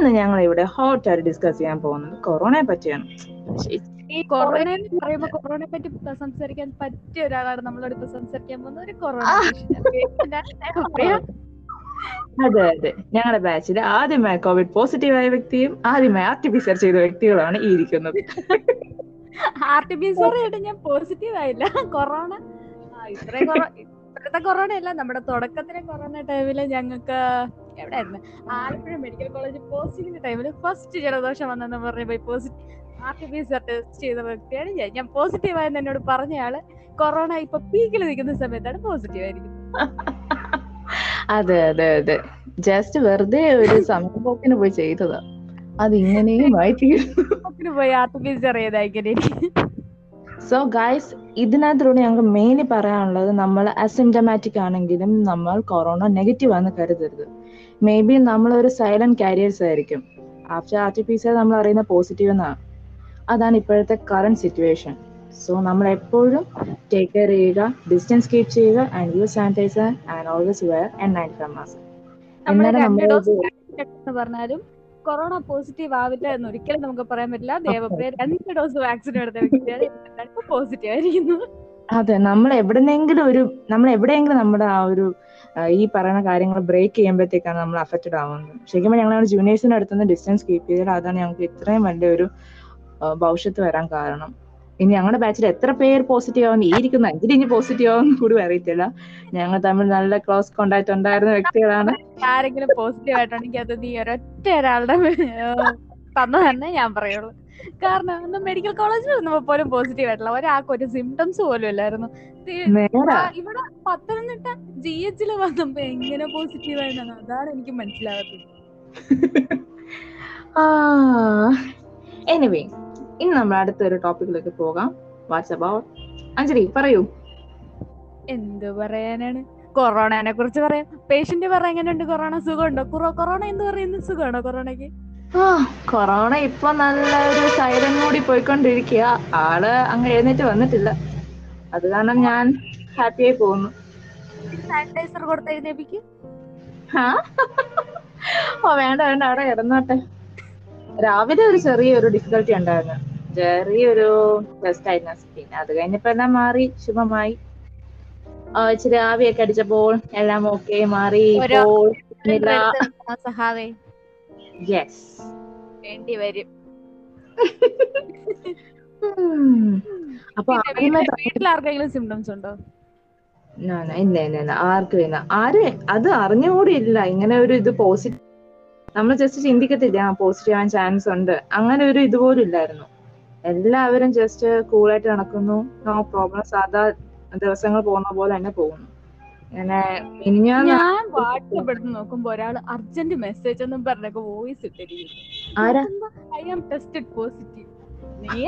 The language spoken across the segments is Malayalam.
ഇന്ന് ഞങ്ങൾ ഇവിടെ ഹോട്ട് ആയിട്ട് ഡിസ്കസ് ചെയ്യാൻ പോകുന്നത് കൊറോണയെ പറ്റിയാണ്. ഈ കൊറോണ എന്ന് പറയുമ്പോ കൊറോണയെ പറ്റി സംസാരിക്കാൻ പറ്റിയ ഒരാളാണ് നമ്മളോട് ഇപ്പൊ സംസാരിക്കാൻ പോകുന്നത്. ഒരു കൊറോണ അതെ അതെ. ഞങ്ങളുടെ ബാച്ചിൽ ആദ്യമായി കോവിഡ് പോസിറ്റീവ് ആയ വ്യക്തിയും ആദ്യമായി ആർ ടി പി ചെയ്ത വ്യക്തികളാണ് ഈ ഇരിക്കുന്നത്. ആർ ടി പി സി ആയിട്ട് ഞാൻ പോസിറ്റീവ് ആയില്ല. കൊറോണ ആ, ഇത്രയും കൊറോണ ഇപ്പോഴത്തെ കൊറോണ അല്ല. നമ്മുടെ തുടക്കത്തിലെ കൊറോണ ടൈമിൽ ഞങ്ങൾക്ക് എവിടെയായിരുന്നു? ആലപ്പുഴ മെഡിക്കൽ കോളേജ് പോസ്റ്റിംഗിന്റെ ടൈമിൽ ഫസ്റ്റ് ജലദോഷം വന്നെന്ന് പറഞ്ഞപ്പോൾ positive R T P test ചെയ്ത വ്യക്തിയാണ് ഞാൻ. ഞാൻ പോസിറ്റീവ് ആയെന്ന് എന്നോട് പറഞ്ഞയാൾ കൊറോണ ഇപ്പൊ പീക്കിൽ നിൽക്കുന്ന സമയത്താണ് പോസിറ്റീവ് ആയിരിക്കുന്നത്. അതെ അതെ അതെ. ജസ്റ്റ് വെറുതെ ഒരു സമയം പോയി ചെയ്തതാ. അത് ഇങ്ങനെയും പോയി R T P C R ചെയ്തായിക്കണേ so guys ഇതിനകത്തൂടെ ഞങ്ങൾക്ക് മെയിൻലി പറയാനുള്ളത് നമ്മൾ അസിംറ്റമാറ്റിക് ആണെങ്കിലും നമ്മൾ കൊറോണ നെഗറ്റീവ് ആണെന്ന് കരുതരുത്. മേ ബി നമ്മളൊരു സൈലന്റ് കാരിയേഴ്സ് ആയിരിക്കും. After R T P C R അറിയുന്ന പോസിറ്റീവ് എന്നാണ്. അതാണ് ഇപ്പോഴത്തെ കറണ്ട് സിറ്റുവേഷൻ സോ നമ്മൾ എപ്പോഴും ടേക്ക് കെയർ ചെയ്യുക ഡിസ്റ്റൻസ് കീപ് ചെയ്യുക and use sanitiser and always wear N five mask എന്നാലും രണ്ട് നമ്മൾ പറഞ്ഞാലും കൊറോണ പോസിറ്റീവ് ആവില്ല എന്ന് ഒരിക്കലും നമുക്ക് പറയാൻ പറ്റില്ല. ദേവപ്രിയ രണ്ട് ഡോസ് വാക്സിൻ എടുത്ത വ്യക്തിയാണ്. പോസിറ്റീവ് ആയിരിക്കുന്നു. അതെ നമ്മൾ എവിടെന്നെങ്കിലും ഒരു നമ്മൾ എവിടെയെങ്കിലും നമ്മുടെ ആ ഒരു ഈ പറയുന്ന കാര്യങ്ങൾ ബ്രേക്ക് ചെയ്യുമ്പോഴത്തേക്കാണ് നമ്മൾ അഫക്റ്റഡ് ആവുന്നത്. ശരിക്കും ഞങ്ങൾ ജൂനിയേഴ്സിന്റെ അടുത്തുനിന്ന് ഡിസ്റ്റൻസ് കീപ്പ് ചെയ്താൽ അതാണ് ഞങ്ങൾക്ക് ഇത്രയും വലിയൊരു ഭവിഷ്യത്ത് വരാൻ കാരണം. ഇനി ഞങ്ങളുടെ ബാച്ചിൽ എത്ര പേർ പോസിറ്റീവ് ആവുന്നു ഈ ഇരിക്കുന്ന അഞ്ചിന് ഇനി പോസിറ്റീവ് ആവും കൂടി അറിയത്തില്ല. ഞങ്ങൾ തമ്മിൽ നല്ല ക്ലോസ് കോണ്ടാക്ട് ഉണ്ടായിരുന്ന വ്യക്തികളാണ്. ആരെങ്കിലും പോസിറ്റീവ് ആയിട്ടുണ്ടെങ്കിൽ അത് നീ ഒരൊറ്റ ഒരാളുടെ തന്ന തന്നെ ഞാൻ പറയുള്ളൂ. കാരണം അന്ന് മെഡിക്കൽ കോളേജിൽ വന്നപ്പോ പോലും പോസിറ്റീവ് ആയിട്ടില്ല. ഒരാൾക്ക് ഒരു സിംറ്റംസ് പോലും ഇല്ലായിരുന്നു. ഇവിടെ പത്തനംതിട്ട ജി എച്ചിൽ വന്നപ്പോ എങ്ങനെ പോസിറ്റീവ് ആയിരുന്നു അതാണ് എനിക്ക് മനസ്സിലാവാത്തത്. എനിവേ ഇനി നമ്മൾ അടുത്ത ഒരു ടോപ്പിക്കിലേക്ക് പോകാം വാട്സപ്പ് അഞ്ജലി പറയൂ. എന്ത് പറയാനാണ്? കൊറോണനെ കുറിച്ച് പറയാം. പേഷ്യന്റ് പറ എങ്ങനെയുണ്ട്? കൊറോണ സുഖമുണ്ടോ? കുറ- കൊറോണ എന്ത് പറയുന്നത് സുഖമാണോ കൊറോണക്ക് കൊറോണ ഇപ്പൊ നല്ല ഒരു സൈലന്റ് മൂടി പോയിക്കൊണ്ടിരിക്കുക. ആൾ അങ്ങ് എഴുന്നേറ്റ് വന്നിട്ടില്ല. അത് കാരണം ഞാൻ ഹാപ്പിയായി പോകുന്നു. സാനിറ്റൈസർ കൊടുത്ത് എഴുന്നേപ്പിക്കും. ഓ വേണ്ട വേണ്ട. അവിടെ ഇടന്നോട്ടെ രാവിലെ ഒരു ചെറിയൊരു ഡിഫിക്കൽട്ടി ഉണ്ടായിരുന്നു. ചെറിയൊരു ടെസ്റ്റ് ആയിരുന്നു പിന്നെ അത് കഴിഞ്ഞപ്പോ എല്ലാം മാറി ശുഭമായി. ഇച്ചിരി ആവിയൊക്കെ അടിച്ചപ്പോൾ എല്ലാം ഓക്കെ മാറി യെസ് വേണ്ടി വരും. അപ്പൊ ആർക്കെങ്കിലും സിംറ്റംസ് ഉണ്ടോ? ഇല്ല ഇല്ല ഇല്ല ആർക്കും ഇല്ല ആരും അത് അറിഞ്ഞുകൂടി ഇല്ല. ഇങ്ങനെ ഒരു ഇത് പോസിറ്റീവ് നമ്മൾ ജസ്റ്റ് ചിന്തിക്കത്തില്ല. പോസിറ്റീവ് ആവാൻ ചാൻസ് ഉണ്ട്. അങ്ങനെ ഒരു ഇതുപോലും ഇല്ലായിരുന്നു. എല്ലാവരും ജസ്റ്റ് കൂളായിട്ട് നടക്കുന്നു. നോ പ്രോബ്ലം സാധാ ദിവസങ്ങൾ പോകുന്ന പോലെ തന്നെ പോകുന്നു. ഞാൻ വാട്സപ്പ് എടുത്ത് നോക്കുമ്പോ ഒരാൾ അർജന്റ് മെസ്സേജ് ഒന്നും പറഞ്ഞൊക്കെ വോയിസ് ടെസ്റ്റഡ് പോസിറ്റീവ് നീ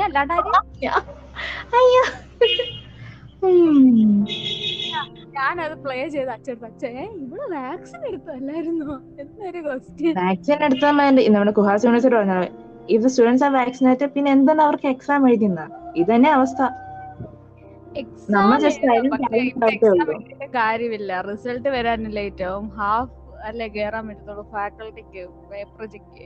ഉം. ഞാനത് പ്ലേ ചെയ്ത് അച്ഛൻ അച്ഛേ ഇവിടെ വാക്സിൻ എടുത്തല്ലായിരുന്നു എന്നൊരു ക്വസ്റ്റ്യൻ വാക്സിൻ എടുത്താൽ നമ്മുടെ കുഹാസ് യൂണിവേഴ്സിറ്റി പറഞ്ഞത്. ഇഫ് സ്റ്റുഡൻസ് ആർ വാക്സിനേറ്റഡ് പിന്നെ എന്താണ് അവർക്ക് എക്സാം എഴുതുന്ന? ഇത് തന്നെ അവസ്ഥ. കാര്യമില്ല. റിസൾട്ട് വരാൻ ലേറ്റ് ആവും ഹാഫ് അല്ലെ കേറാൻ പറ്റത്തുള്ളൂ. ഫാക്കൾട്ടിക്ക് പ്രൊജക്ട്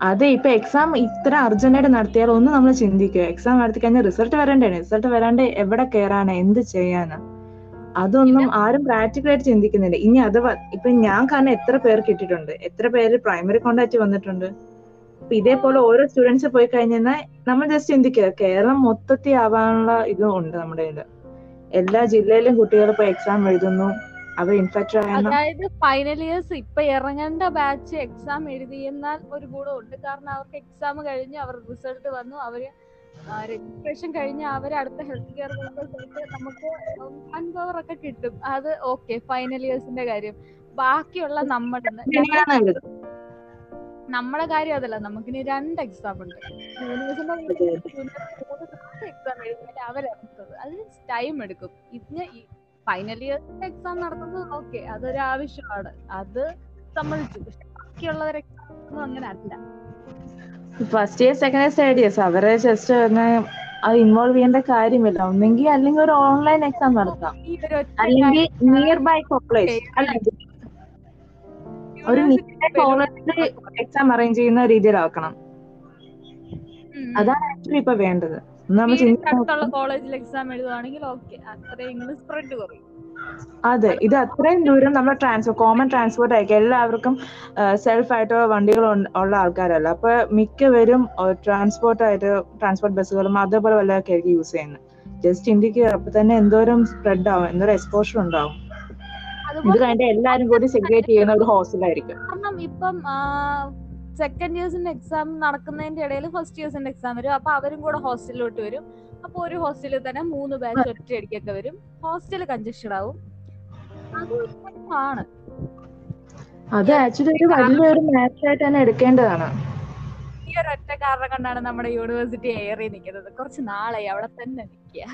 അതെ ഇപ്പൊ എക്സാം ഇത്ര അർജന്റായിട്ട് നടത്തിയാൽ ഒന്ന് നമ്മൾ ചിന്തിക്കുക. എക്സാം നടത്തി കഴിഞ്ഞാൽ റിസൾട്ട് വരണ്ടേ റിസൾട്ട് വരാണ്ട് എവിടെ കയറാനാ എന്ത് ചെയ്യാനാ? അതൊന്നും ആരും പ്രാക്ടിക്കലായിട്ട് ചിന്തിക്കുന്നില്ല. ഇനി അത് ഇപ്പൊ ഞാൻ കാരണം എത്ര പേർക്ക് ഇട്ടിട്ടുണ്ട് എത്ര പേര് പ്രൈമറി കോണ്ടാക്ട് വന്നിട്ടുണ്ട്? അപ്പൊ ഇതേപോലെ ഓരോ സ്റ്റുഡൻസ് പോയി കഴിഞ്ഞാൽ നമ്മൾ ജസ്റ്റ് ചിന്തിക്കുക കേരളം മൊത്തത്തിൽ ആവാനുള്ള ഇതും ഉണ്ട് നമ്മുടെ ഇത് എല്ലാ ജില്ലയിലും കുട്ടികൾ ഇപ്പൊ എക്സാം എഴുതുന്നു. അവർ ഇൻഫെക്റ്റ് അതായത് ഫൈനൽ ഇയേഴ്സ് ഇപ്പൊ ഇറങ്ങേണ്ട ബാച്ച് എക്സാം എഴുതിയെന്നാൽ ഒരു ഗുണമുണ്ട് കാരണം അവർക്ക് എക്സാം കഴിഞ്ഞ് അവർ റിസൾട്ട് വന്നു. അവർ രജിസ്ട്രേഷൻ കഴിഞ്ഞ് അവർ അടുത്ത ഹെൽത്ത് കെയർ നമുക്ക് പവർ ഒക്കെ കിട്ടും. അത് ഓക്കെ ഫൈനൽ ഇയേഴ്സിന്റെ കാര്യം. ബാക്കിയുള്ള നമ്മുടെ നമ്മളെ കാര്യം അതല്ല. നമുക്കിനി രണ്ട് എക്സാം ഉണ്ട്. എക്സാം എഴുതുന്നില്ല അവരിറങ്ങുന്നത് അതിന് ടൈം എടുക്കും. ഇതിന് ഫൈനൽ ഇയർ എക്സാം നടത്തുന്നത് ഓക്കെ അതൊരു ആവശ്യമാണ്. അത് സമ്മതിച്ചു പക്ഷെ ബാക്കിയുള്ളവർ എക്സാം അങ്ങനെ അല്ല. First year second year third years അവരെ ജസ്റ്റ് അത് ഇൻവോൾവ് ചെയ്യേണ്ട കാര്യമില്ല. ഒന്നെങ്കിൽ അല്ലെങ്കിൽ ഒരു ഓൺലൈൻ എക്സാം നടത്താം. അല്ലെങ്കിൽ നിയർ ബൈ കോളേജ് അല്ലെങ്കിൽ ഒരു നിയർ കോളേജ് എക്സാം അറേഞ്ച് ചെയ്യുന്ന രീതിയിലാക്കണം. അതാണ് ആക്ച്വലി ഇപ്പൊ വേണ്ടത്. അടുത്തുള്ള കോളേജിൽ എക്സാം എഴുതുവാണെങ്കിൽ ഓക്കെ അത്രയെങ്കിലും സ്പ്രെഡ് കുറയും. അതെ ഇത് അത്രയും ദൂരം നമ്മൾ ട്രാൻസ്പോർട്ട് കോമൺ ട്രാൻസ്പോർട്ട് ആയിരിക്കും. എല്ലാവർക്കും സെൽഫ് ആയിട്ട് വണ്ടികൾ ഉള്ള ആൾക്കാരല്ല. അപ്പൊ മിക്കവരും ട്രാൻസ്പോർട്ട് ആയിട്ട് ട്രാൻസ്പോർട്ട് ബസ്സുകളും അതേപോലെ വല്ലതൊക്കെ ആയിരിക്കും യൂസ് ചെയ്യുന്നത്. ജസ്റ്റ് ഇന്ത്യയ്ക്ക് അപ്പൊ തന്നെ എന്തോരം സ്പ്രെഡ് ആവും എന്തോരം എക്സ്പോഷർ ഉണ്ടാവും. ഇത് കഴിഞ്ഞ എല്ലാരും കൂടി സെഗ്രിഗേറ്റ് ചെയ്യുന്ന ഒരു ഹോസ്റ്റലായിരിക്കും കാരണം ഇപ്പം സെക്കൻഡ് ഇയേഴ്സിന്റെ എക്സാം നടക്കുന്നതിന്റെ ഇടയിൽ ഫസ്റ്റ് ഇയേഴ്സിന്റെ എക്സാം വരും. അപ്പൊ അവരും കൂടെ ഹോസ്റ്റലിലോട്ട് വരും. അപ്പൊ ഒരു ഹോസ്റ്റലിൽ തന്നെ മൂന്ന് ബാച്ച് ഒറ്റയടിക്കൊക്കെ വരും. ഹോസ്റ്റൽ കഞ്ചക്ഷൻ ആവും. അത് ഒരു അത് ആക്ച്വലി ഒരു വലിയൊരു മാച്ച് ആയിട്ട് തന്നെ എടുക്കേണ്ടതാണ്. ഈ ഒരു ഒറ്റ കാരണം കൊണ്ടാണ് നമ്മുടെ യൂണിവേഴ്സിറ്റി ഏറി നിൽക്കുന്നത് കുറച്ച് നാളായി അവിടെ തന്നെ നിൽക്കുക.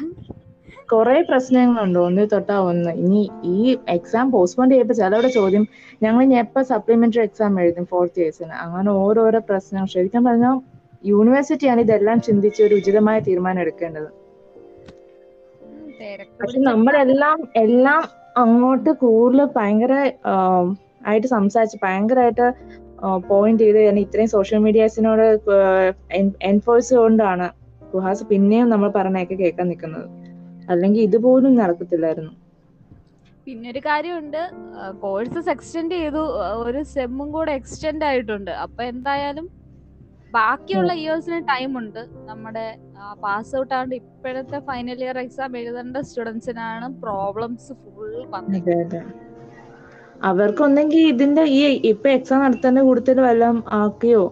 കുറെ പ്രശ്നങ്ങളുണ്ട്. ഒന്ന് തൊട്ടാ ഒന്ന്. ഇനി ഈ എക്സാം പോസ്റ്റ്പോൺ ചെയ്യപ്പോ ചിലവിടെ ചോദ്യം ഞങ്ങൾ ഇനി എപ്പോ സപ്ലിമെന്ററി എക്സാം എഴുതും ഫോർത്ത് ഇയേഴ്സിന് അങ്ങനെ ഓരോരോ പ്രശ്നം ശരിക്കും പറഞ്ഞാൽ യൂണിവേഴ്സിറ്റിയാണ് ഇതെല്ലാം ചിന്തിച്ച് ഒരു ഉചിതമായ തീരുമാനം എടുക്കേണ്ടത്. പക്ഷെ നമ്മളെല്ലാം എല്ലാം അങ്ങോട്ട് കൂടുതൽ ഭയങ്കര ആയിട്ട് സംസാരിച്ച് ഭയങ്കരമായിട്ട് പോയിന്റ് ചെയ്ത് തന്നെ ഇത്രയും സോഷ്യൽ മീഡിയാസിനോട് എൻഫോഴ്സ് കൊണ്ടാണ് ഗുഹാസ് പിന്നെയും നമ്മൾ പറഞ്ഞൊക്കെ കേൾക്കാൻ നിൽക്കുന്നത്. അല്ലെങ്കിൽ ഇതുപോലും നടക്കത്തില്ലായിരുന്നു. പിന്നെ ഒരു കാര്യമുണ്ട് കോഴ്സസ് എക്സ്റ്റെൻഡ് ചെയ്തു. ഒരു സെമ്മും കൂടെ എക്സ്റ്റെൻഡ് ആയിട്ടുണ്ട്. അപ്പൊ എന്തായാലും ബാക്കിയുള്ള ഇയേഴ്സിന് ടൈം ഉണ്ട്. നമ്മുടെ പാസ് ഔട്ട് ആണ്ട് ഇപ്പോഴത്തെ ഫൈനൽ ഇയർ എക്സാം എഴുതേണ്ട സ്റ്റുഡൻസിനാണ് പ്രോബ്ലംസ് ഫുൾ വന്നത്. അവർക്കൊന്നെങ്കിൽ ഇതിന്റെ ഈ ഇപ്പൊ എക്സാം നടത്തേണ്ട കൂടുതൽ വല്ലതും ആക്കിയോ?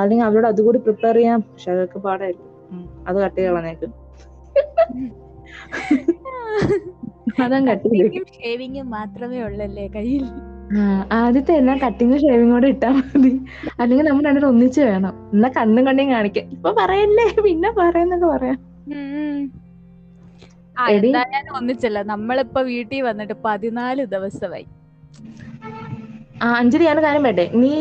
അല്ലെങ്കിൽ അവരോട് അതുകൂടി പ്രിപ്പയർ ചെയ്യാം. പക്ഷെ അതൊക്കെ പാടായിരിക്കും. അത് കട്ട് ചെയ്ത് കളഞ്ഞേക്ക് കട്ടിങ് കട്ട് ഷേവിങ്ങും മാത്രമേ ഉള്ളല്ലേ കയ്യിൽ? ആദ്യത്തെ എല്ലാം കട്ടിങ് ഷേവിങ് കൂടെ ഇട്ടാ മതി. അല്ലെങ്കിൽ നമ്മൾ രണ്ടും ഒന്നിച്ച് വേണം. എന്നാ കണ്ണും കണ്ണിയും കാണിക്കാം ഇപ്പൊ പറയല്ലേ പിന്നെ പറയുന്നൊക്കെ പറയാം. എന്തായാലും ഒന്നിച്ചല്ല. നമ്മളിപ്പോ വീട്ടിൽ വന്നിട്ട് പതിനാല് ദിവസമായി. അഞ്ജലി ഞാൻ കാര്യം പറ്റേ നീ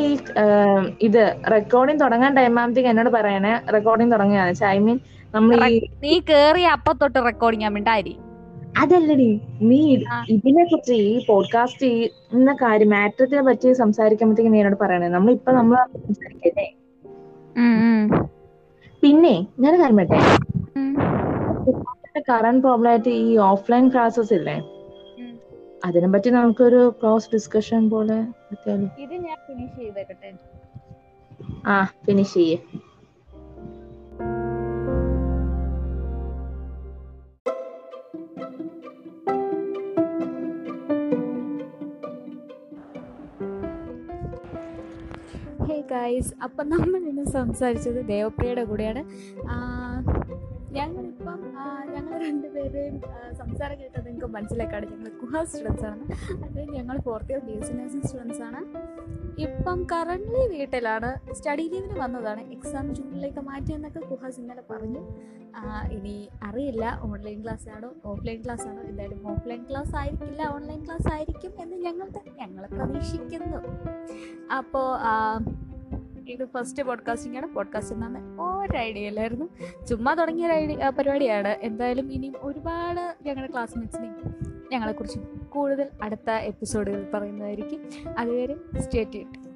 ഇത് റെക്കോർഡിങ് തുടങ്ങാൻ ടൈം ആകുമ്പോഴത്തേക്ക് എന്നോട് പറയണേ. റെക്കോർഡിങ് തുടങ്ങിയാണ് ഐ മീൻ നമ്മൾ ഈ നീ കേറി അപ്പൊ തൊട്ട് റെക്കോർഡിങ് ഞാൻ മിണ്ടായി അതല്ലടി നീ ഇതിനെ കുറിച്ച് ഈ പോഡ്കാസ്റ്റ് ചെയ്യുന്ന കാര്യം മാറ്റത്തിനെ പറ്റി സംസാരിക്കുമ്പോഴത്തേക്ക് നീ എന്നോട് പറയണേ. നമ്മൾ ഇപ്പൊ നമ്മൾ സംസാരിക്കല്ലേ പിന്നെ ഞാൻ കാര്യം പറ്റേ കറണ്ട് പ്രോബ്ലം ആയിട്ട് ഈ ഓഫ്ലൈൻ ക്ലാസ്സസ് ഇല്ലേ. അതിനെ പറ്റി നമുക്കൊരു ക്ലോസ് ഡിസ്കഷൻ പോലെ ഇത് ഞാൻ ഫിനിഷ് ചെയ്തേക്കട്ടെ. ആ ഫിനിഷ് ചെയ്യേ. ഹേ ഗൈസ് അപ്പം നമ്മൾ ഇന്ന് സംസാരിച്ചത് ദേവപ്രിയയുടെ കൂടെയാണ്. ഞങ്ങളിപ്പം രണ്ടുപേരെയും സംസാരം കേട്ടത് നിങ്ങൾക്ക് മനസ്സിലാക്കാണ് ഞങ്ങൾ കുഹ സ്റ്റുഡൻസ് ആണ്. അത് ഞങ്ങൾ fourth year B S C nursing students ആണ്. ഇപ്പം കറന്റ്ലി വീട്ടിലാണ്. സ്റ്റഡി ലീവിന് വന്നതാണ്. എക്സാം ജൂണിലേക്ക് മാറ്റി എന്നൊക്കെ കുഹാസ് ഇന്നലെ പറഞ്ഞു. ഇനി അറിയില്ല. ഓൺലൈൻ ക്ലാസ് ആണോ? ഓഫ്ലൈൻ ക്ലാസ് ആണോ? എന്തായാലും ഓഫ്ലൈൻ ക്ലാസ് ആയിരിക്കില്ല. ഓൺലൈൻ ക്ലാസ് ആയിരിക്കും എന്ന് ഞങ്ങൾ ഞങ്ങൾ പ്രതീക്ഷിക്കുന്നു. അപ്പോൾ ഇത് ഫസ്റ്റ് പോഡ്കാസ്റ്റിംഗ് ആണ്. പോഡ്കാസ്റ്റ് എന്നാണ് ഒരു ഐഡിയ അല്ലായിരുന്നു ചുമ്മാ തുടങ്ങിയ ഒരു ഐഡിയ പരിപാടിയാണ്. എന്തായാലും ഇനിയും ഒരുപാട് ഞങ്ങളുടെ ക്ലാസ്മേറ്റ്സിനെയും ഞങ്ങളെക്കുറിച്ച് കൂടുതൽ അടുത്ത എപ്പിസോഡുകൾ പറയുന്നതായിരിക്കും. അതുവരെ സ്റ്റേറ്റ് ചെയ്തിട്ട്